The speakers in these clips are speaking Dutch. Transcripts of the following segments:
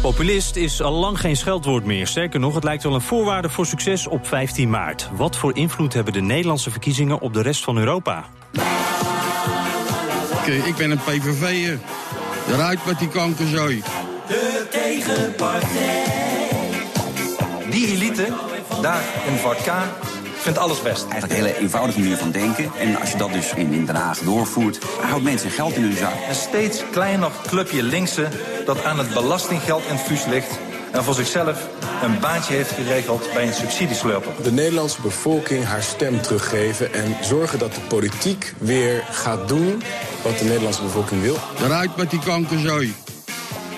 Populist is al lang geen scheldwoord meer. Sterker nog, het lijkt wel een voorwaarde voor succes op 15 maart. Wat voor invloed hebben de Nederlandse verkiezingen op de rest van Europa? Oké, ik ben een PVV'er. Eruit met die kankerzooi. De tegenpartij. Die elite, daar in vak K, vindt alles best. Eigenlijk een hele eenvoudige manier van denken. En als je dat dus in, in Den Haag doorvoert, houdt mensen geld in hun zak. Een steeds kleiner clubje linkse dat aan het belastinggeldinfuus ligt en voor zichzelf een baantje heeft geregeld bij een subsidieslurper. De Nederlandse bevolking haar stem teruggeven en zorgen dat de politiek weer gaat doen wat de Nederlandse bevolking wil. Eruit met die kankerzooi.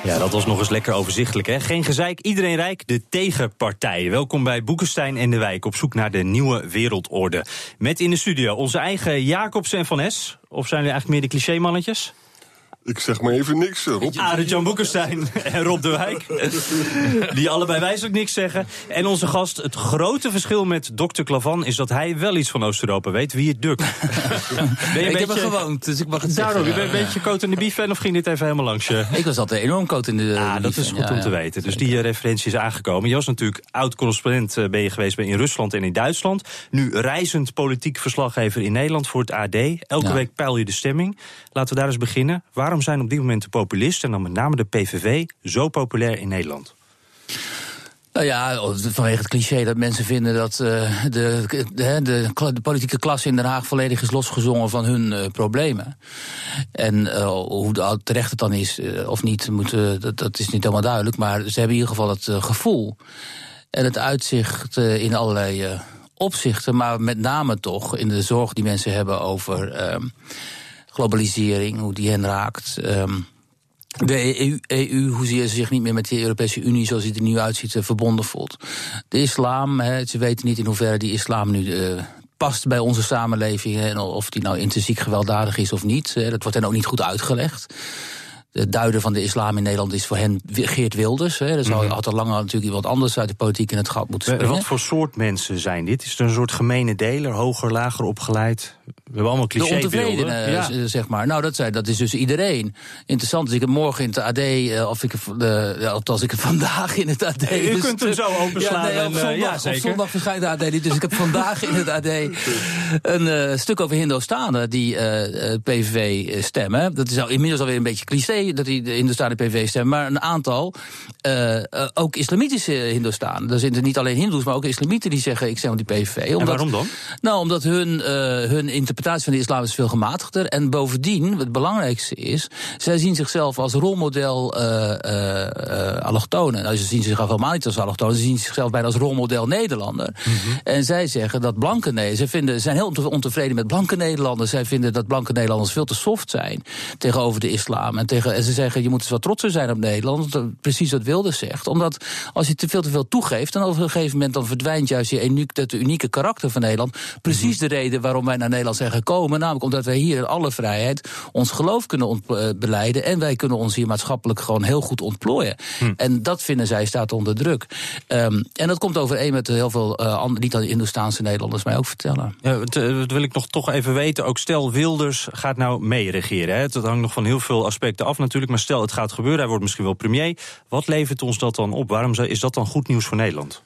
Ja, dat was nog eens lekker overzichtelijk, hè? Geen gezeik, iedereen rijk, de tegenpartij. Welkom bij Boekenstein en de Wijk, op zoek naar de nieuwe wereldorde. Met in de studio onze eigen Jacobs en Van Es. Of zijn jullie eigenlijk meer de cliché-mannetjes? Ik zeg maar even niks, eh, Rob. Arend Jan Boekenstein en Rob de Wijk. Die allebei wijselijk niks zeggen. En onze gast, het grote verschil met dokter Klavan... is dat hij wel iets van Oost-Europa weet, wie het dukt. ben je ik heb er gewoond, dus ik mag het Daarom, zeggen. je bent een beetje Cote in de Bief fan of ging dit even helemaal langs je? Ik was altijd enorm koot in de... Ah, de dat is goed Ja, om te ja. weten. Dus die eh, referentie is aangekomen. Je was natuurlijk oud-correspondent eh, ben je geweest bij in Rusland en in Duitsland. Nu reizend politiek verslaggever in Nederland voor het AD. Elke Ja. week peil je de stemming. Laten we daar eens beginnen. Waarom zijn op dit moment de populisten, en dan met name de PVV, zo populair in Nederland? Nou ja, vanwege het cliché dat mensen vinden dat eh, de, de, de, politieke klasse in Den Haag volledig is losgezongen van hun eh, problemen. En eh, hoe terecht het dan is of niet, moet, dat, dat is niet helemaal duidelijk. Maar ze hebben in ieder geval het gevoel en het uitzicht in allerlei opzichten. Maar met name toch in de zorg die mensen hebben over ehm, globalisering, hoe die hen raakt. ehm, de EU, EU, hoe ze zich niet meer met de Europese Unie, zoals die er nu uitziet, eh, verbonden voelt. De islam, ze weten niet in hoeverre die islam nu eh, past bij onze samenleving. En of die nou intrinsiek gewelddadig is of niet. Dat wordt hen ook niet goed uitgelegd. De duider van de islam in Nederland is voor hen Geert Wilders. Hè. Er zou- had al langer natuurlijk iemand anders uit de politiek in het gat moeten Eh, springen. Wat voor soort mensen zijn dit? Is het een soort gemene deler, hoger, lager opgeleid? We hebben allemaal De ontevredenen, Ja. z- zeg maar. Nou, dat, zijn, dat is dus iedereen. Interessant is, ik heb morgen in het AD, eh, of ik, de, althans ik heb vandaag in het AD. U dus kunt hem de- zo openslaan Ja, nee, op eh, zondag, ja, op zeker. zondag verschijnt de AD niet, dus ik heb vandaag in het AD een eh, stuk over Hindoestanen die eh, eh, PVV stemmen. Dat is al, inmiddels alweer een beetje cliché dat die de Hindoestanen PVV stemmen, maar een aantal, eh, eh, ook islamitische Hindoestanen. Er zijn er niet alleen Hindoes, maar ook islamieten die zeggen ik stem op die PVV. En waarom dan? Nou, omdat hun, eh, hun interpretatie van de islam is veel gematigder. En bovendien, het belangrijkste is, zij zien zichzelf als rolmodel allochtonen. Nou, ze zien zichzelf helemaal niet als allochtonen, ze zien zichzelf bijna als rolmodel Nederlander. En zij zeggen dat blanke Nederlanders, ze vinden, zijn heel onte- ontevreden met blanke Nederlanders. Zij vinden dat blanke Nederlanders veel te soft zijn tegenover de islam. En, tegen, en ze zeggen, je moet eens wat trotser zijn op Nederland. Dat- Precies wat Wilders zegt. Omdat als je te veel te veel toegeeft, dan op een gegeven moment dan verdwijnt juist je uniek, dat unieke karakter van Nederland. Precies de reden waarom wij naar Nederland zijn gekomen. Namelijk omdat wij hier in alle vrijheid ons geloof kunnen eh, beleiden. En wij kunnen ons hier maatschappelijk gewoon heel goed ontplooien. En dat vinden zij staat onder druk. Ehm, en dat komt overeen met heel veel eh, andere, niet alleen Hindoestaanse Nederlanders, mij ook vertellen. Ja, dat, eh, dat wil ik nog toch even weten. Ook stel Wilders gaat nou meeregeren. hè. Het hangt nog van heel veel aspecten af natuurlijk. Maar stel het gaat gebeuren, hij wordt misschien wel premier. Wat levert ons dat dan op? Waarom is dat dan goed nieuws voor Nederland?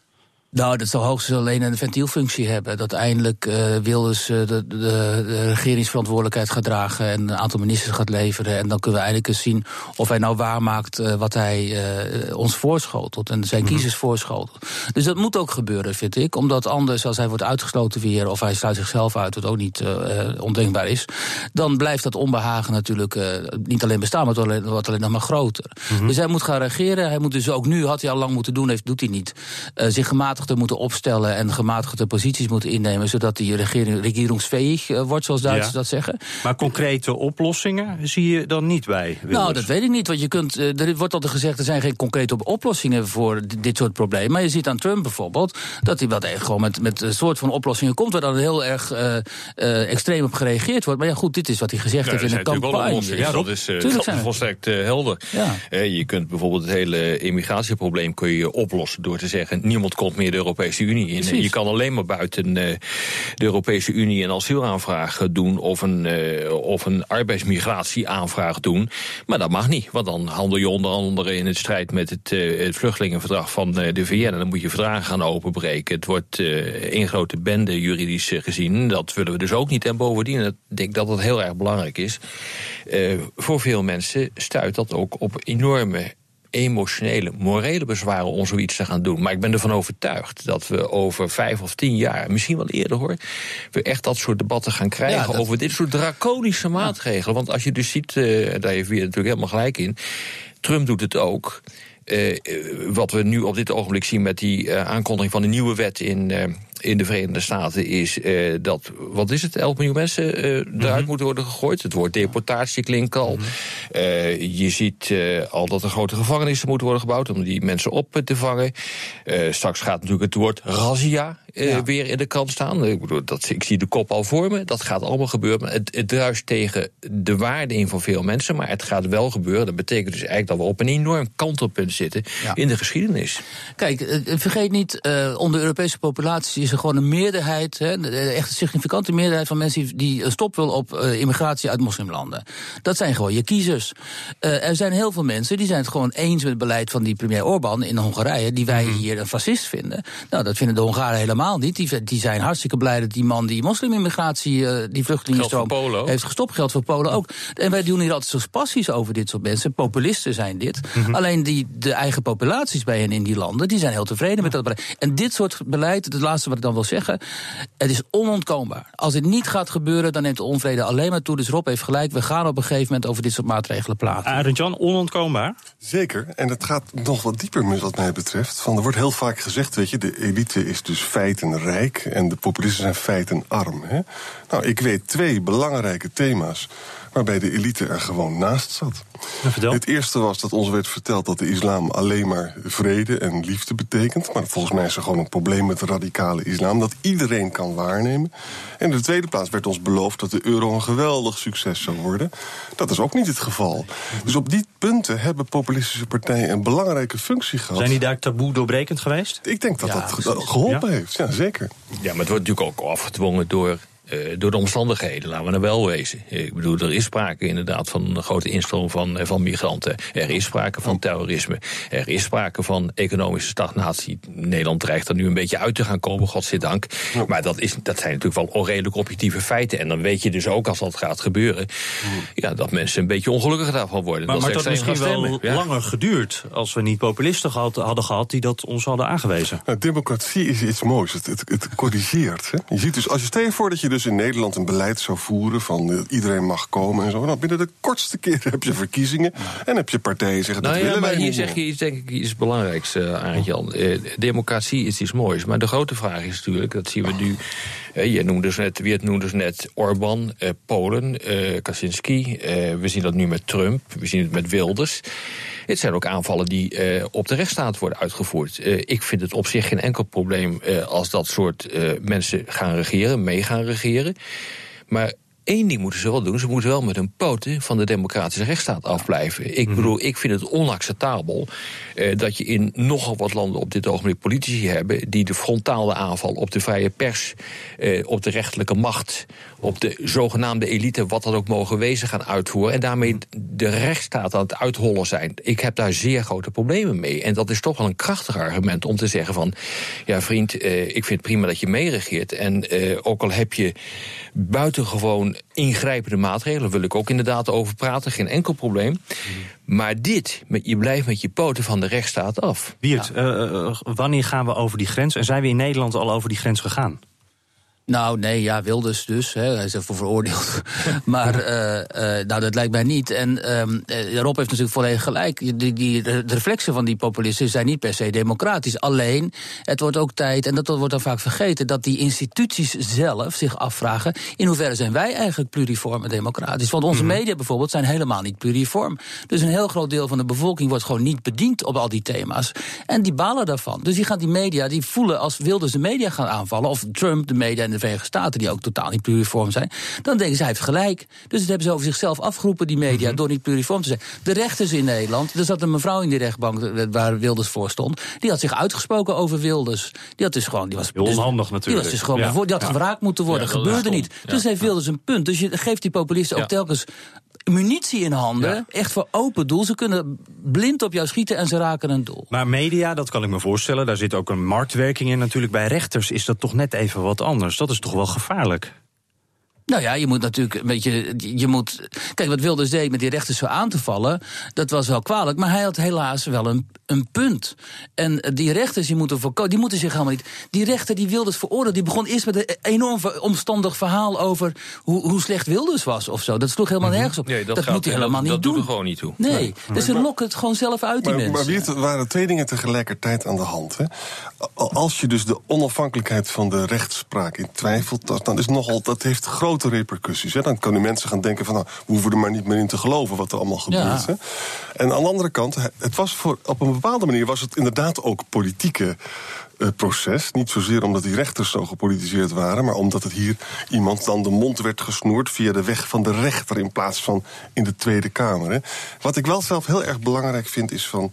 Nou, dat zal hoogstens alleen een ventielfunctie hebben. Dat eindelijk eh Wilders eh, de, de, de regeringsverantwoordelijkheid gaat dragen en een aantal ministers gaat leveren. En dan kunnen we eindelijk eens zien of hij nou waarmaakt eh, wat hij ons voorschotelt en zijn kiezers voorschotelt. Dus dat moet ook gebeuren, vind ik. Omdat anders, als hij wordt uitgesloten weer, of hij sluit zichzelf uit, wat ook niet ondenkbaar is, dan blijft dat onbehagen natuurlijk niet alleen bestaan, maar het wordt alleen, wordt alleen nog maar groter. Dus hij moet gaan regeren. Hij moet dus ook nu, had hij al lang moeten doen, heeft, doet hij niet. zich gematigd gematigder moeten opstellen en gematigde posities moeten innemen, zodat die regering regeringsfähig uh, wordt, zoals Duitsers dat zeggen. Maar concrete oplossingen zie je dan niet bij? Wilders? Nou, dat weet ik niet. Want je kunt, uh, er wordt altijd gezegd, er zijn geen concrete oplossingen voor dit soort problemen. Maar je ziet aan Trump bijvoorbeeld dat hij wel echt gewoon met, met een soort van oplossingen komt waar dan heel erg uh, extreem op gereageerd wordt. Maar ja, goed, dit is wat hij gezegd heeft in een campagne. Ja, dat is, is volstrekt helder. Ja. je kunt bijvoorbeeld het hele immigratieprobleem kun je oplossen door te zeggen: niemand komt meer de Europese Unie in. Precies. Je kan alleen maar buiten de Europese Unie een asielaanvraag doen of een, of een arbeidsmigratieaanvraag doen. Maar dat mag niet, want dan handel je onder andere in het strijd met het, het vluchtelingenverdrag van de VN. En dan moet je verdragen gaan openbreken. Het wordt één grote bende juridisch gezien. Dat willen we dus ook niet. En bovendien, ik denk dat het heel erg belangrijk is. voor veel mensen stuit dat ook op enorme emotionele, morele bezwaren om zoiets te gaan doen. Maar ik ben ervan overtuigd dat we over vijf of tien jaar, misschien wel eerder hoor, we echt dat soort debatten gaan krijgen over dit soort draconische maatregelen. Want als je dus ziet, uh, daar heeft weer natuurlijk helemaal gelijk in. Trump doet het ook. Uh, wat we nu op dit ogenblik zien met die uh, aankondiging van de nieuwe wet in, uh, in de Verenigde Staten is dat, wat is het, 11 miljoen mensen eruit mm -hmm. moeten worden gegooid. Het woord deportatie klinkt al. Mm -hmm. je ziet al dat er grote gevangenissen moeten worden gebouwd om die mensen op te vangen. straks gaat natuurlijk het woord razzia ja. weer in de krant staan. Ik, bedoel, dat, ik zie de kop al voor me. Dat gaat allemaal gebeuren. Het, het druist tegen de waarde in van veel mensen, maar het gaat wel gebeuren. Dat betekent dus eigenlijk dat we op een enorm kantelpunt zitten ja. in de geschiedenis. Kijk, vergeet niet, uh, onder de Europese populatie is er gewoon een meerderheid, hè, echt een significante meerderheid van mensen die stop wil op uh, immigratie uit moslimlanden. Dat zijn gewoon je kiezers. Er zijn heel veel mensen die zijn het gewoon eens met het beleid van die premier Orbán in Hongarije, die wij hier een fascist vinden. Nou, dat vinden de Hongaren helemaal niet. Die, die zijn hartstikke blij dat die man die moslimimmigratie, uh, die vluchtelingenstroom, heeft gestopt. Geld voor Polen ook. En wij doen hier altijd zo passies over dit soort mensen. Populisten zijn dit. Mm -hmm. Alleen die, de eigen populaties bij hen in die landen, die zijn heel tevreden met dat beleid. En dit soort beleid, het laatste wat ik dan wil zeggen, het is onontkoombaar. Als het niet gaat gebeuren, dan neemt de onvrede alleen maar toe. Dus Rob heeft gelijk, we gaan op een gegeven moment over dit soort maatregelen praten. Arend Jan, onontkoombaar? Zeker. En het gaat nog wat dieper, wat mij betreft. Van, er wordt heel vaak gezegd, weet je, de elite is dus feiten rijk en de populisten zijn feiten arm. Hè? Nou, ik weet twee belangrijke thema's waarbij de elite er gewoon naast zat. Ja, het eerste was dat ons werd verteld dat de islam alleen maar vrede en liefde betekent. Maar volgens mij is er gewoon een probleem met de radicale islam dat iedereen kan waarnemen. En in de tweede plaats werd ons beloofd dat de euro een geweldig succes zou worden. Dat is ook niet het geval. Dus op die punten hebben populistische partijen een belangrijke functie gehad. Zijn die daar taboe doorbrekend geweest? Ik denk dat ja, dat geholpen ja? heeft, ja zeker. Ja, maar het wordt natuurlijk ook afgedwongen door uh, door de omstandigheden, laten we nou wel wezen. Ik bedoel, er is sprake inderdaad van een grote instroom van, van migranten. Er is sprake van terrorisme. Er is sprake van economische stagnatie. Nederland dreigt er nu een beetje uit te gaan komen, godzijdank. Maar dat, is, dat zijn natuurlijk wel onredelijk objectieve feiten. En dan weet je dus ook, als dat gaat gebeuren... Ja, dat mensen een beetje ongelukkig daarvan worden. Maar, dat maar dat misschien wel ja. langer geduurd... als we niet populisten gehad, hadden gehad die dat ons hadden aangewezen. Nou, democratie is iets moois. Het, het, het corrigeert. Hè? Je ziet dus, als je stel je voor dat je dus in Nederland een beleid zou voeren van uh, iedereen mag komen en zo. Nou, binnen de kortste keer heb je verkiezingen en heb je partijen zeggen dat nou ja, willen maar wij hier niet zeg je iets, denk ik, iets belangrijks, uh, Arend-Jan. Uh, democratie is iets moois, maar de grote vraag is natuurlijk, dat zien we nu... Uh, je noemde dus net, wie het noemde dus net Orbán, Polen, Kaczynski. we zien dat nu met Trump, we zien het met Wilders. Het zijn ook aanvallen die uh, op de rechtsstaat worden uitgevoerd. Uh, ik vind het op zich geen enkel probleem uh, als dat soort mensen gaan regeren, mee gaan regeren. Maar Eén ding moeten ze wel doen. Ze moeten wel met hun poten van de democratische rechtsstaat afblijven. Ik bedoel, ik vind het onacceptabel uh, dat je in nogal wat landen op dit ogenblik politici hebben die de frontale aanval op de vrije pers, uh, op de rechterlijke macht, op de zogenaamde elite, wat dat ook mogen wezen, gaan uitvoeren. En daarmee de rechtsstaat aan het uithollen zijn. Ik heb daar zeer grote problemen mee. En dat is toch wel een krachtig argument om te zeggen van, ja vriend, uh, ik vind het prima dat je meeregeert. En ook al heb je buitengewoon ingrijpende maatregelen, wil ik ook inderdaad over praten, geen enkel probleem. Maar dit, je blijft met je poten van de rechtsstaat af. Wiert, uh, uh, wanneer gaan we over die grens? En zijn we in Nederland al over die grens gegaan? Nou, nee, ja, Wilders dus. Hè. Hij is ervoor veroordeeld. maar uh, uh, nou, dat lijkt mij niet. En um, Rob heeft natuurlijk volledig gelijk. Die, die, de reflexen van die populisten zijn niet per se democratisch. Alleen, het wordt ook tijd, en dat wordt dan vaak vergeten... dat die instituties zelf zich afvragen... in hoeverre zijn wij eigenlijk pluriform en democratisch? Want onze mm -hmm. media bijvoorbeeld zijn helemaal niet pluriform. Dus een heel groot deel van de bevolking wordt gewoon niet bediend op al die thema's. En die balen daarvan. Dus die gaan die media, die voelen als Wilders de media gaan aanvallen... of Trump de media en de Verenigde Staten, die ook totaal niet pluriform zijn, dan denken ze hij heeft gelijk. Dus dat hebben ze over zichzelf afgeroepen, die media, door niet pluriform te zijn. De rechters in Nederland, er zat een mevrouw in die rechtbank waar Wilders voor stond, die had zich uitgesproken over Wilders. Die had dus gewoon, die was Heel onhandig natuurlijk. Die was dus gewoon, ja. die had geraakt moeten worden, gebeurde niet. Dus heeft Wilders een punt. Dus je geeft die populisten ook telkens munitie in handen, ja. echt voor open doel. Ze kunnen blind op jou schieten en ze raken een doel. Maar media, dat kan ik me voorstellen, daar zit ook een marktwerking in natuurlijk. Bij rechters is dat toch net even wat anders. Dat is toch wel gevaarlijk? Nou ja, je moet natuurlijk een beetje. Je moet, kijk, wat Wilders deed met die rechters zo aan te vallen. Dat was wel kwalijk. Maar hij had helaas wel een, een punt. En die rechters die moeten, voorkomen, die moeten zich helemaal niet. Die rechter die Wilders veroordeeld. die begon eerst met een enorm omstandig verhaal over. hoe, hoe slecht Wilders was of zo. Dat sloeg helemaal Mhm. nergens op. Nee, dat dat gaat- moet hij helemaal dat niet doet doen. er gewoon niet toe. Nee, Nee. dus ze lokken het gewoon zelf uit, die Maar, mensen. maar weet, er waren twee dingen tegelijkertijd aan de hand. Hè? Als je dus de onafhankelijkheid van de rechtspraak in twijfelt, dat, dan is nogal, dat heeft grote repercussies. Hè? Dan kunnen mensen gaan denken van, nou, we hoeven er maar niet meer in te geloven wat er allemaal gebeurt. Ja. En aan de andere kant, het was voor, op een bepaalde manier was het inderdaad ook politieke eh, proces. Niet zozeer omdat die rechters zo gepolitiseerd waren, maar omdat het hier iemand dan de mond werd gesnoerd via de weg van de rechter in plaats van in de Tweede Kamer. Hè. Wat ik wel zelf heel erg belangrijk vind is van.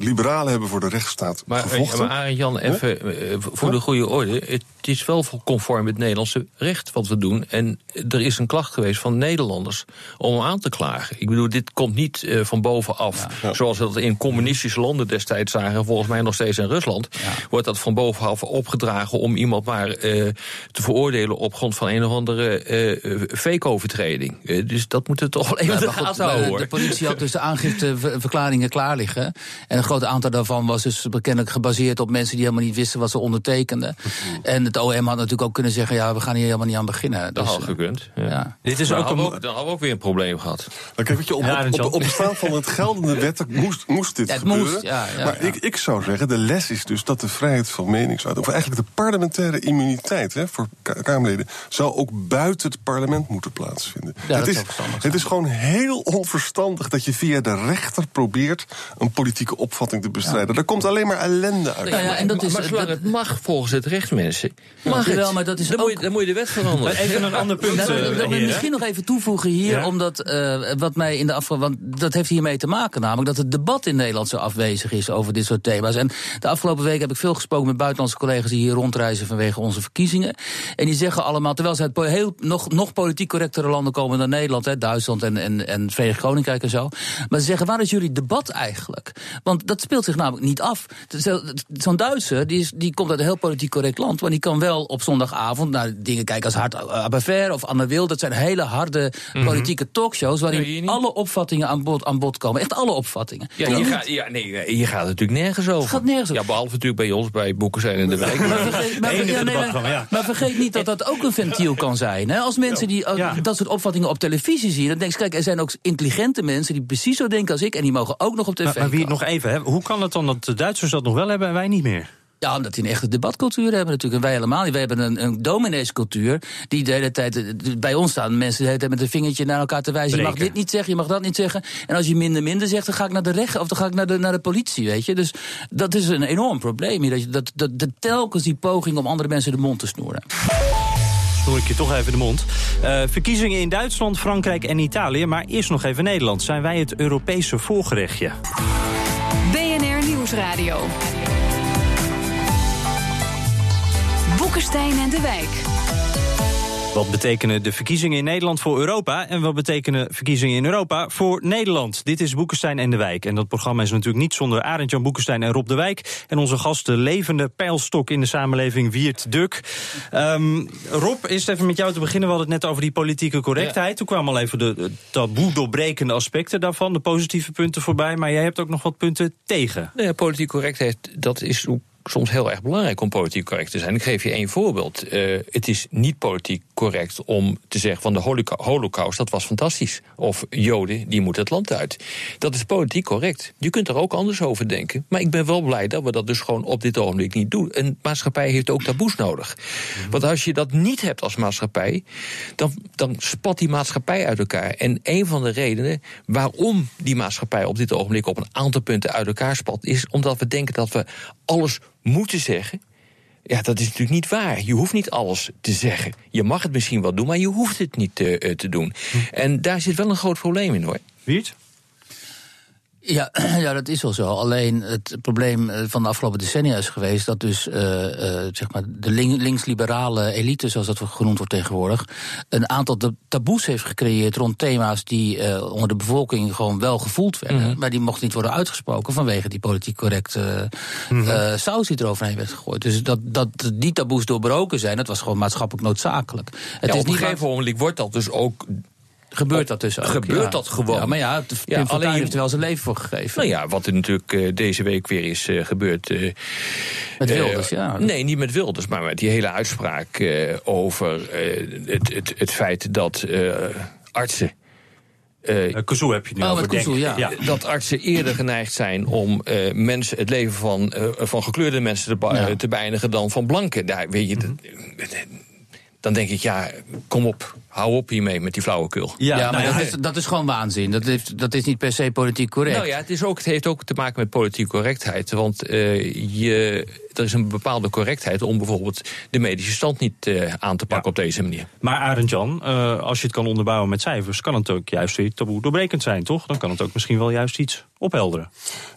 Liberalen hebben voor de rechtsstaat Maar, eh, gevochten. maar even eh, voor de goede orde. Het is wel conform het Nederlandse recht wat we doen. En er is een klacht geweest van Nederlanders om hem aan te klagen. Ik bedoel, dit komt niet eh, van bovenaf. Zoals we dat in communistische landen destijds zagen. Volgens mij nog steeds in Rusland. Wordt dat van bovenaf opgedragen om iemand maar eh, te veroordelen op grond van een of andere eh fake-overtreding. Dus dat moeten we toch wel even Ja, de gaten houden de, de politie had dus de aangifteverklaringen klaar liggen. En een groot aantal daarvan was dus bekendelijk gebaseerd op mensen die helemaal niet wisten wat ze ondertekenden. En het OM had natuurlijk ook kunnen zeggen: ja, we gaan hier helemaal niet aan beginnen. Dat Dus, had gekund. Ja. ja. Dit is Dan ook een. ook- dan hadden we ook weer een probleem gehad. Maar kijk, weet je, op, Ja, op, op, van het geldende wet moest, moest dit het gebeuren. moest, ja, ja, maar ja. Ik, ik zou zeggen, de les is dus dat de vrijheid van meningsuiting... of eigenlijk de parlementaire immuniteit hè, voor Ka- Kamerleden... zou ook buiten het parlement moeten plaatsvinden. Ja, dat het, is, het is gewoon heel onverstandig dat je via de rechter probeert... een politieke opvatting te bestrijden. Daar komt alleen maar ellende uit. Ja, ja, en dat is, maar zolang het mag volgens het recht, mensen. Mag het. maar dat is dan, moet je, ook- dan moet je de wet veranderen. Even een ander punt. Nou, eh, misschien nog even toevoegen hier, Ja? omdat eh, wat mij in de afgelopen. Want dat heeft hiermee te maken, namelijk dat het debat in Nederland zo afwezig is over dit soort thema's. En de afgelopen week heb ik veel gesproken met buitenlandse collega's die hier rondreizen vanwege onze verkiezingen. En die zeggen allemaal, terwijl ze uit heel, nog, nog politiek correctere landen komen dan Nederland, hè, Duitsland en, en, en Verenigd Koninkrijk en zo. Maar ze zeggen, waar is jullie debat eigenlijk? Want dat speelt zich namelijk niet af. Zo- Zo'n Duitser, die, is, die komt uit een heel politiek correct land, maar die kan wel op zondagavond naar dingen kijken als Hart Abaver of Anne Wil. Dat zijn hele harde politieke talkshows waarin Ja, alle opvattingen aan bod, aan bod komen. Echt alle opvattingen. Ja, Die je gaat, ja, nee, je gaat natuurlijk nergens over. gaat nergens over. Ja, behalve natuurlijk bij ons, bij Boeken zijn in de wijk. Maar vergeet, maar, enige ja, nee, debatprogramma, maar- ja. maar vergeet niet dat dat ook een ventiel kan zijn. Hè? Als mensen die uh, Ja. dat soort opvattingen op televisie zien, dan denk je, kijk, er zijn ook intelligente mensen die precies zo denken als ik en die mogen ook nog op tv. Maar, maar wie het komen. nog even, hè, hoe kan het dan dat de Duitsers dat nog wel hebben en wij niet meer? Ja, omdat die een echte debatcultuur hebben natuurlijk. En wij helemaal niet. Wij hebben een, een domineescultuur die de hele tijd... eh, Bij ons staan mensen de hele tijd met een vingertje naar elkaar te wijzen. Je mag dit niet zeggen, je mag dat niet zeggen. En als je minder minder zegt, dan ga ik naar de rechter... of dan ga ik naar de, naar de politie, weet je. Dus dat is een enorm probleem hier. Dat, dat, dat telkens die poging om andere mensen de mond te snoeren. Snoer ik je toch even de mond. Eh, verkiezingen in Duitsland, Frankrijk en Italië. Maar eerst nog even Nederland. Zijn wij het Europese voorgerechtje? BNR Nieuwsradio. Boekenstein en de Wijk. Wat betekenen de verkiezingen in Nederland voor Europa? En wat betekenen verkiezingen in Europa voor Nederland? Dit is Boekenstein en de Wijk. En dat programma is natuurlijk niet zonder Arend-Jan Boekenstein en Rob de Wijk. En onze gast, de levende pijlstok in de samenleving, Wiert Duk. Ehm, Rob, eerst even met jou te beginnen. We hadden het net over die politieke correctheid. Toen kwamen al even de de taboe doorbrekende aspecten daarvan. De positieve punten voorbij. Maar jij hebt ook nog wat punten tegen. Nou ja, politiek correctheid, dat is ook soms heel erg belangrijk om politiek correct te zijn. Ik geef je één voorbeeld. Uh, het is niet politiek correct om te zeggen van de holocaust, dat was fantastisch. Of Joden, die moeten het land uit. Dat is politiek correct. Je kunt er ook anders over denken. Maar ik ben wel blij dat we dat dus gewoon op dit ogenblik niet doen. Een maatschappij heeft ook taboes nodig. Mhm. Want als je dat niet hebt als maatschappij, dan, dan spat die maatschappij uit elkaar. En een van de redenen waarom die maatschappij op dit ogenblik op een aantal punten uit elkaar spat, is omdat we denken dat we alles moeten zeggen. Ja, dat is natuurlijk niet waar. Je hoeft niet alles te zeggen. Je mag het misschien wel doen, maar je hoeft het niet te, eh, te doen. Hm. En daar zit wel een groot probleem in hoor. Wiert? Ja, ja, dat is wel zo. Alleen het probleem eh, van de afgelopen decennia is geweest dat dus uh, uh, zeg maar de links-liberale elite, zoals dat genoemd wordt tegenwoordig, een aantal taboes heeft gecreëerd rond thema's die uh, onder de bevolking gewoon wel gevoeld werden, mm -hmm. maar die mochten niet worden uitgesproken vanwege die politiek correcte mm -hmm. saus die eroverheen werd gegooid. Dus dat, dat die taboes doorbroken zijn, dat was gewoon maatschappelijk noodzakelijk. Het ja, is op een gegeven moment wordt dat dus ook Gebeurt dat dus ook? Gebeurt dat gewoon? Ja, maar ja, Pim alleen heeft er wel zijn leven voor gegeven. Nou ja, wat er natuurlijk uh, deze week weer is uh, gebeurd. Uh, met Wilders, ja. Nee, niet met Wilders, maar met die hele uitspraak over het, het, het feit dat artsen. Uh, Kazoo heb je nu oh, over, Kazoo, ja. ja. Dat artsen eerder geneigd zijn om uh, mensen, het leven van, uh, van gekleurde mensen te, ja. te beëindigen dan van blanken. Daar, weet je, mm -hmm. dan denk ik, ja, kom op hou op hiermee met die flauwekul. Ja, ja maar dat is, dat is gewoon waanzin. Dat, heeft, dat is niet per se politiek correct. Nou ja, het, is ook, het heeft ook te maken met politieke correctheid. Want uh, je, er is een bepaalde correctheid om bijvoorbeeld de medische stand niet uh, aan te pakken ja. op deze manier. Maar Arend Jan, uh, als je het kan onderbouwen met cijfers, kan het ook juist weer taboe doorbrekend zijn, toch? Dan kan het ook misschien wel juist iets ophelderen.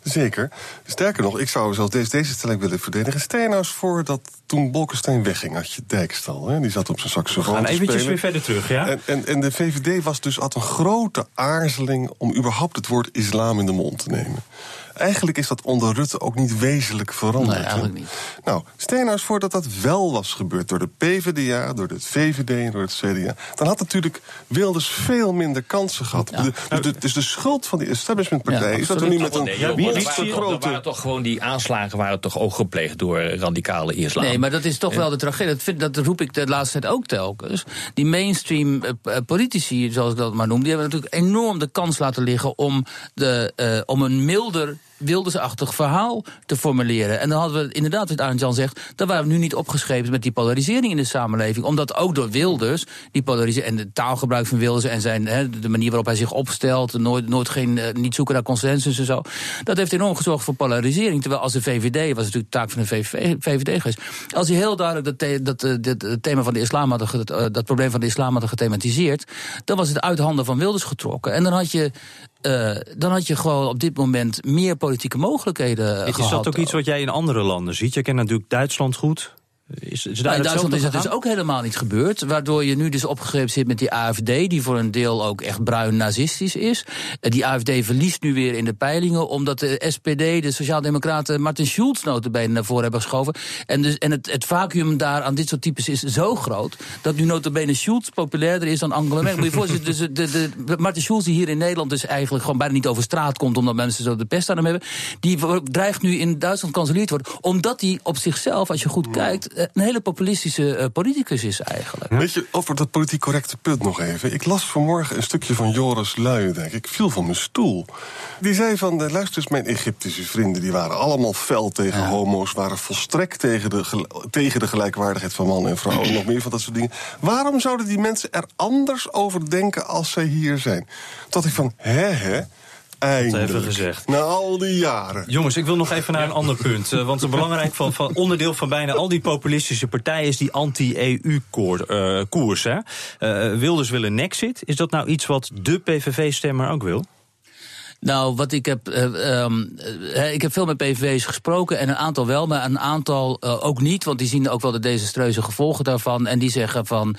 Zeker. Sterker nog, ik zou zelfs deze, deze stelling willen verdedigen. Stel je nou eens voor dat toen Bolkestein wegging, had je Dijkstal. Hè? Die zat op zijn saxofoon. We gaan eventjes weer verder terug. En, en, en de VVD was dus had een grote aarzeling om überhaupt het woord islam in de mond te nemen. Eigenlijk is dat onder Rutte ook niet wezenlijk veranderd. Nee, eigenlijk niet. Nou, stel je nou eens voor dat dat wel was gebeurd door de PvdA, door de VVD en door het CDA. Dan had natuurlijk Wilders veel minder kansen gehad. Ja. De, de, dus de schuld van die establishmentpartij ja, is dat we nu met een nee, grote... waren toch gewoon die aanslagen waren toch ook gepleegd door radicale islam. Nee, maar dat is toch wel de tragedie. Dat, vind, dat roep ik de laatste tijd ook telkens. Die mainstream uh, politici, zoals ik dat maar noem, die hebben natuurlijk enorm de kans laten liggen om, de, uh, om een milder wildersachtig verhaal te formuleren. En dan hadden we inderdaad, wat Arend Jan zegt, dan waren we nu niet opgeschreven met die polarisering in de samenleving. Omdat ook door Wilders, die polarisering en de taalgebruik van Wilders en zijn, de manier waarop hij zich opstelt, nooit, nooit geen, uh, niet zoeken naar consensus en zo. Dat heeft enorm gezorgd voor polarisering. Terwijl als de VVD, was natuurlijk de taak van de VVD, geweest, als hij heel duidelijk dat, dat, dat, dat het thema van de islam had, uh, dat probleem van de islam had gethematiseerd, dan was het uit handen van Wilders getrokken. En dan had je uh, dan had je gewoon op dit moment meer politieke mogelijkheden is gehad. Is dat ook iets wat jij in andere landen ziet? Je kent natuurlijk Duitsland goed. Is, is in Duitsland is het dus ook helemaal niet gebeurd. Waardoor je nu dus opgegrepen zit met die AFD, die voor een deel ook echt bruin nazistisch is. Die AFD verliest nu weer in de peilingen, omdat de SPD, de Sociaaldemocraten, Martin Schulz notabene naar voren hebben geschoven. En, dus, en het, het vacuüm daar aan dit soort types is zo groot, dat nu notabene Schulz populairder is dan Angela Merkel. Moet je voorstellen, dus de, de, de, Martin Schulz die hier in Nederland dus eigenlijk gewoon bijna niet over straat komt, omdat mensen zo de pest aan hem hebben, die dreigt nu in Duitsland kanselier te worden, omdat hij op zichzelf, als je goed kijkt, een hele populistische uh, politicus is eigenlijk. Weet je, over dat politiek correcte punt nog even. Ik las vanmorgen een stukje van Joris Luijendijk. Ik viel van mijn stoel. Die zei van, luister eens, mijn Egyptische vrienden... die waren allemaal fel tegen ja. homo's... waren volstrekt tegen de, tegen de gelijkwaardigheid van man en vrouw... en nog meer van dat soort dingen. Waarom zouden die mensen er anders over denken als zij hier zijn? Dat ik van, hè, hè... Eindelijk. even gezegd. Na al die jaren. Jongens, ik wil nog even naar een ander punt. Uh, want een belangrijk van, van onderdeel van bijna al die populistische partijen is die anti-EU-koers. Uh, uh, Wilders wil een exit. Is dat nou iets wat de PVV-stemmer ook wil? Nou, wat ik heb. Uh, um, uh, ik heb veel met PVV's gesproken en een aantal wel, maar een aantal uh, ook niet. Want die zien ook wel de desastreuze gevolgen daarvan. En die zeggen van.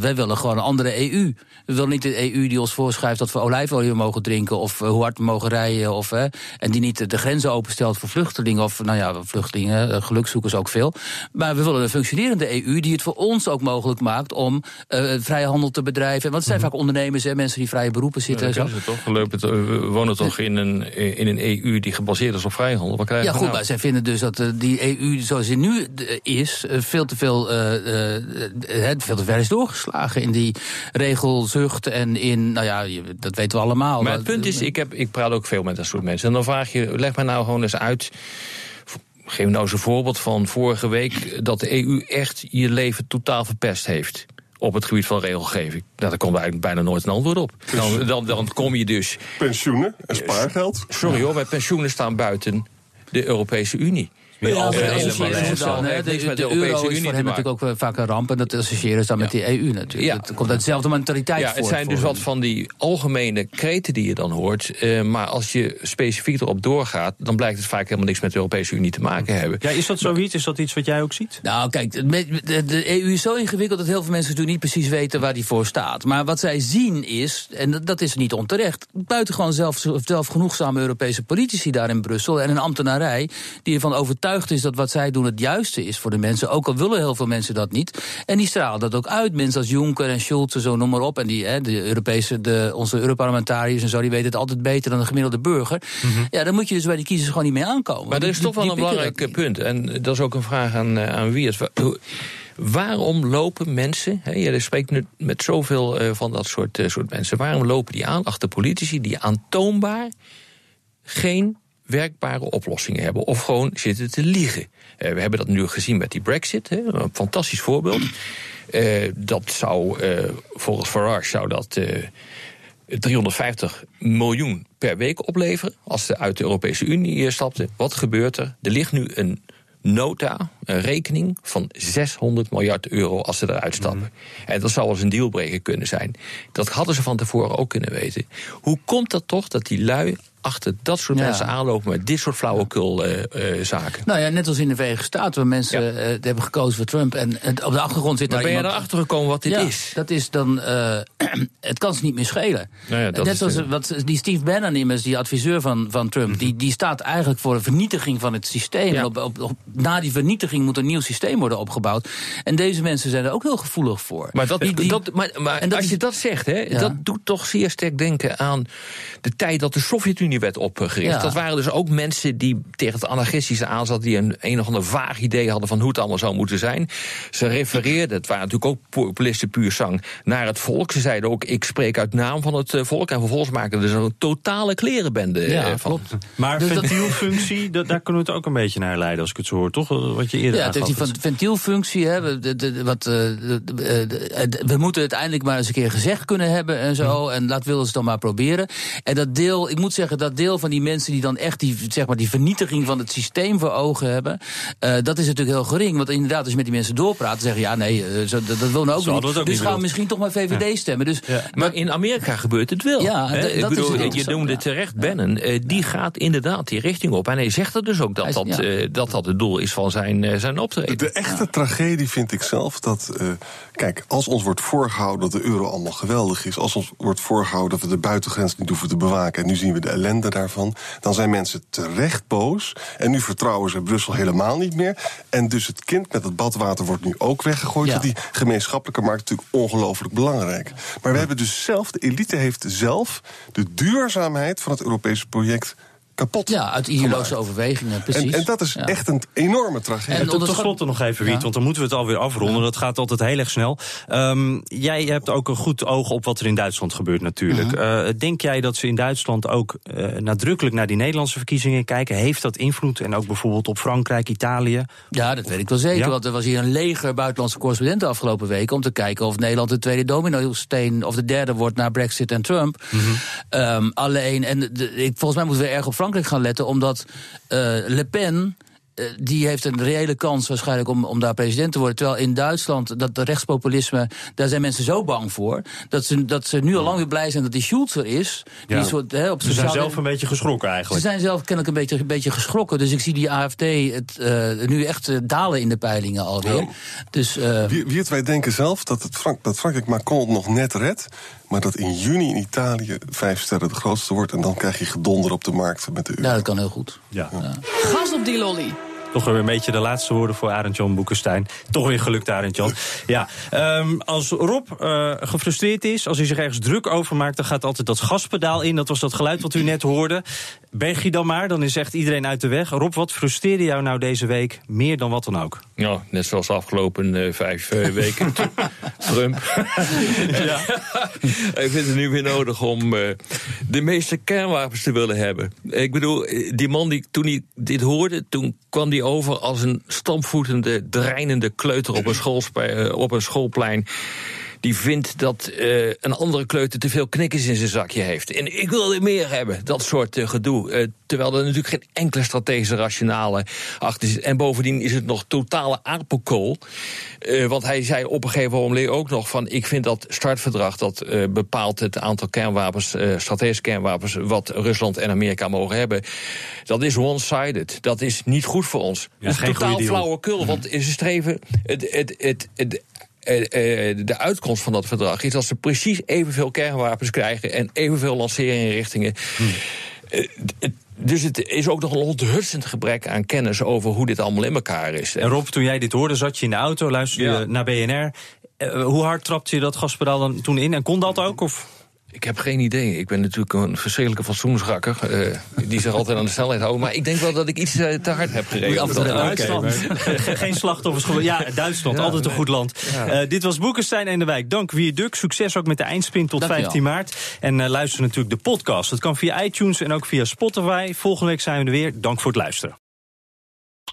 wij willen gewoon een andere EU. We willen niet de EU die ons voorschrijft dat we olijfolie mogen drinken. of hoe hard we mogen rijden. Of, en die niet de grenzen openstelt voor vluchtelingen. of nou ja, vluchtelingen, gelukzoekers ook veel. Maar we willen een functionerende EU die het voor ons ook mogelijk maakt om vrije handel te bedrijven. Want het zijn mm -hmm. vaak ondernemers en mensen die vrije beroepen zitten. Ja, en zo. Ze toch? Wonen toch in een, in een EU die gebaseerd is op vrijhandel. Wat krijgen ja, goed, nou? maar zij vinden dus dat uh, die EU zoals die nu is, uh, veel te veel, uh, veel te ver is doorgeslagen in die regelzucht en in, nou ja, dat weten we allemaal. Maar het punt is, ik, heb, ik praat ook veel met dat soort mensen. En dan vraag je, leg mij nou gewoon eens uit. Geef nou eens een voorbeeld van vorige week dat de EU echt je leven totaal verpest heeft op het gebied van regelgeving? Nou, daar komt eigenlijk bijna nooit een antwoord op. Dan, dan, dan kom je dus. Pensioenen en spaargeld? Sorry hoor, maar pensioenen staan buiten de Europese Unie. Ja, ja, de, de, de euro is voor hem natuurlijk ook vaak een ramp. En dat associëren ze dan met die EU natuurlijk. Ja. Het komt uit dezelfde mentaliteit ja, voor. Het zijn dus wat van die algemene kreten die je dan hoort. Uh, maar als je specifiek erop doorgaat... dan blijkt het vaak helemaal niks met de Europese Unie te maken hebben. Ja, is dat zoiets? Is dat iets wat jij ook ziet? Nou, kijk, de, de EU is zo ingewikkeld... dat heel veel mensen natuurlijk niet precies weten waar die voor staat. Maar wat zij zien is, en dat is niet onterecht... buitengewoon zelf, zelfgenoegzame Europese politici daar in Brussel... en een ambtenarij die ervan overtuigd is dat wat zij doen het juiste is voor de mensen. Ook al willen heel veel mensen dat niet. En die stralen dat ook uit. Mensen als Juncker en Schulz, zo noem maar op. En die, hè, de Europese, de, onze Europarlementariërs en zo, die weten het altijd beter dan de gemiddelde burger. Mm -hmm. Ja, dan moet je dus bij die kiezers gewoon niet mee aankomen. Maar er is toch wel een belangrijk punt. En dat is ook een vraag aan, aan wie het. Waarom lopen mensen, hè, je spreekt nu met zoveel uh, van dat soort, uh, soort mensen, waarom lopen die aan achter politici die aantoonbaar geen werkbare oplossingen hebben. Of gewoon zitten te liegen. Uh, we hebben dat nu gezien met die Brexit. Hè, een fantastisch voorbeeld. Uh, dat zou, uh, volgens Farage, zou dat 350 miljoen per week opleveren. Als ze uit de Europese Unie stapten. Wat gebeurt er? Er ligt nu een nota, een rekening van 600 miljard euro als ze eruit stappen. Mm. En dat zou als een dealbreker kunnen zijn. Dat hadden ze van tevoren ook kunnen weten. Hoe komt dat toch dat die lui achter dat soort ja. mensen aanlopen met dit soort flauwekul uh, uh, zaken. Nou ja, net als in de Verenigde Staten, waar mensen ja. uh, hebben gekozen voor Trump. En, op de achtergrond zit daar ben iemand... je erachter gekomen wat dit ja, is? Dat is dan. het kan ze niet meer schelen. Nou ja, net is zoals wat, die Steve Bannon, immers, die adviseur van, van Trump, mm -hmm. die, die staat eigenlijk voor een vernietiging van het systeem. En op, op, op, na die vernietiging moet een nieuw systeem worden opgebouwd. En deze mensen zijn er ook heel gevoelig voor. Maar, dat, die, die, dat, maar, maar en dat als is, je dat zegt, hè, dat doet toch zeer sterk denken aan de tijd dat de Sovjet-Unie werd opgericht. Ja. Dat waren dus ook mensen die tegen het anarchistische aanzat, die een een of ander vaag idee hadden van hoe het allemaal zou moeten zijn. Ze refereerden, het waren natuurlijk ook populisten puur zang, naar het volk. Ze zeiden ook, ik spreek uit naam van het volk. En vervolgens maakten er een totale klerenbende ja, van. Klopt. Maar dus ventielfunctie, dat, daar kunnen we het ook een beetje naar leiden, als ik het zo hoor, toch? Wat je eerder Ja, het is die van ventielfunctie. Hè, de, de, wat, uh, we moeten het eindelijk maar eens een keer gezegd kunnen hebben en zo. En laat Wilders dan maar proberen. En dat deel, ik moet zeggen, dat deel van die mensen die dan echt die, zeg maar, die vernietiging van het systeem voor ogen hebben, uh, dat is natuurlijk heel gering. Want inderdaad, als je met die mensen doorpraat, zeggen ja, nee, uh, zo, dat, dat wil nou ook zo niet. Ook dus niet gaan we misschien toch maar VVD ja. stemmen. Dus, ja. Maar in Amerika gebeurt het wel. Ja, ik dat bedoel, is je noemde terecht Bannon, uh, die gaat inderdaad die richting op. En hij zegt er dus ook dat dat, dat, dat het doel is van zijn, zijn optreden. De echte tragedie vind ik zelf dat, kijk, als ons wordt voorgehouden dat de euro allemaal geweldig is, als ons wordt voorgehouden dat we de buitengrens niet hoeven te bewaken, en nu zien we de ellende daarvan, dan zijn mensen terecht boos. En nu vertrouwen ze Brussel helemaal niet meer. En dus het kind met het badwater wordt nu ook weggegooid. Ja. Die gemeenschappelijke markt is natuurlijk ongelooflijk belangrijk. Maar we hebben dus zelf, de elite heeft zelf de duurzaamheid van het Europese project kapot. Ja, uit ideologische overwegingen, precies. En, en dat is ja. echt een enorme tragedie. En tot slot nog even, Wiet, ja. want dan moeten we het alweer afronden. Ja. Dat gaat altijd heel erg snel. Um, jij hebt ook een goed oog op wat er in Duitsland gebeurt natuurlijk. Uh, denk jij dat ze in Duitsland ook uh, nadrukkelijk naar die Nederlandse verkiezingen kijken? Heeft dat invloed? En ook bijvoorbeeld op Frankrijk, Italië? Ja, dat weet ik wel zeker. Want er was hier een leger buitenlandse correspondenten afgelopen week... om te kijken of Nederland de tweede domino-steen... of de derde wordt na Brexit en Trump. Mm -hmm. um, alleen, en de, ik, volgens mij moeten we erg op Frankrijk gaan letten, omdat uh, Le Pen die heeft een reële kans waarschijnlijk om, om daar president te worden. Terwijl in Duitsland, dat de rechtspopulisme, daar zijn mensen zo bang voor. Dat ze, dat ze nu al lang weer blij zijn dat die Schulz er is. Ja. Die soort, he, op ze zijn zelf een beetje geschrokken eigenlijk. Ze zijn zelf kennelijk een beetje, een beetje geschrokken. Dus ik zie die AFD het, uh, nu echt uh, dalen in de peilingen alweer. Ja. Dus, uh, wie, wie het wij denken zelf dat, het Frank, dat Frankrijk Macron nog net redt. Maar dat in juni in Italië vijf sterren de grootste wordt. En dan krijg je gedonder op de markt met de euro. Ja, dat kan heel goed. Ja. Ja. Gas op die lolly. Toch weer een beetje de laatste woorden voor Arend Jan Boekenstein. Toch weer gelukt, Arend Jan. Ja, um, als Rob uh, gefrustreerd is, als hij zich ergens druk over maakt, dan gaat altijd dat gaspedaal in. Dat was dat geluid wat u net hoorde. Berg je dan maar, dan is echt iedereen uit de weg. Rob, wat frustreerde jou nou deze week meer dan wat dan ook? Ja, net zoals de afgelopen uh, vijf uh, weken. Trump. ja. Ik vind het nu weer nodig om uh, de meeste kernwapens te willen hebben. Ik bedoel, die man die toen hij dit hoorde, toen kwam die over als een stampvoetende, dreinende kleuter op een, op een schoolplein die vindt dat uh, een andere kleuter te veel knikkers in zijn zakje heeft. En ik wil er meer hebben, dat soort uh, gedoe. Uh, terwijl er natuurlijk geen enkele strategische rationale achter zit. En bovendien is het nog totale apenkool. want hij zei op een gegeven moment ook nog van... ik vind dat startverdrag dat bepaalt het aantal kernwapens... strategische kernwapens wat Rusland en Amerika mogen hebben... dat is one-sided. Dat is niet goed voor ons. Ja, dat is totaal flauwekul, want ze streven... Het, het, het, het eh, eh, de uitkomst van dat verdrag is dat ze precies evenveel kernwapens krijgen en evenveel lancerinrichtingen. Hmm. Eh, dus het is ook nog een onthutsend gebrek aan kennis over hoe dit allemaal in elkaar is. En Rob, toen jij dit hoorde, zat je in de auto, luisterde je naar BNR. hoe hard trapte je dat gaspedaal dan toen in? En kon dat ook? Of? Ik heb geen idee. Ik ben natuurlijk een verschrikkelijke fatsoensrakker. Uh, die zich altijd aan de snelheid houden. Maar ik denk wel dat ik iets uh, te hard heb gereden. Af Duitsland. geen slachtoffers. Ja, Duitsland. altijd een goed land. Uh, dit was Boekenstein en de Wijk. Dank Duk. Succes ook met de eindspin tot Dank 15 maart. En luister natuurlijk de podcast. Dat kan via iTunes en ook via Spotify. Volgende week zijn we er weer. Dank voor het luisteren.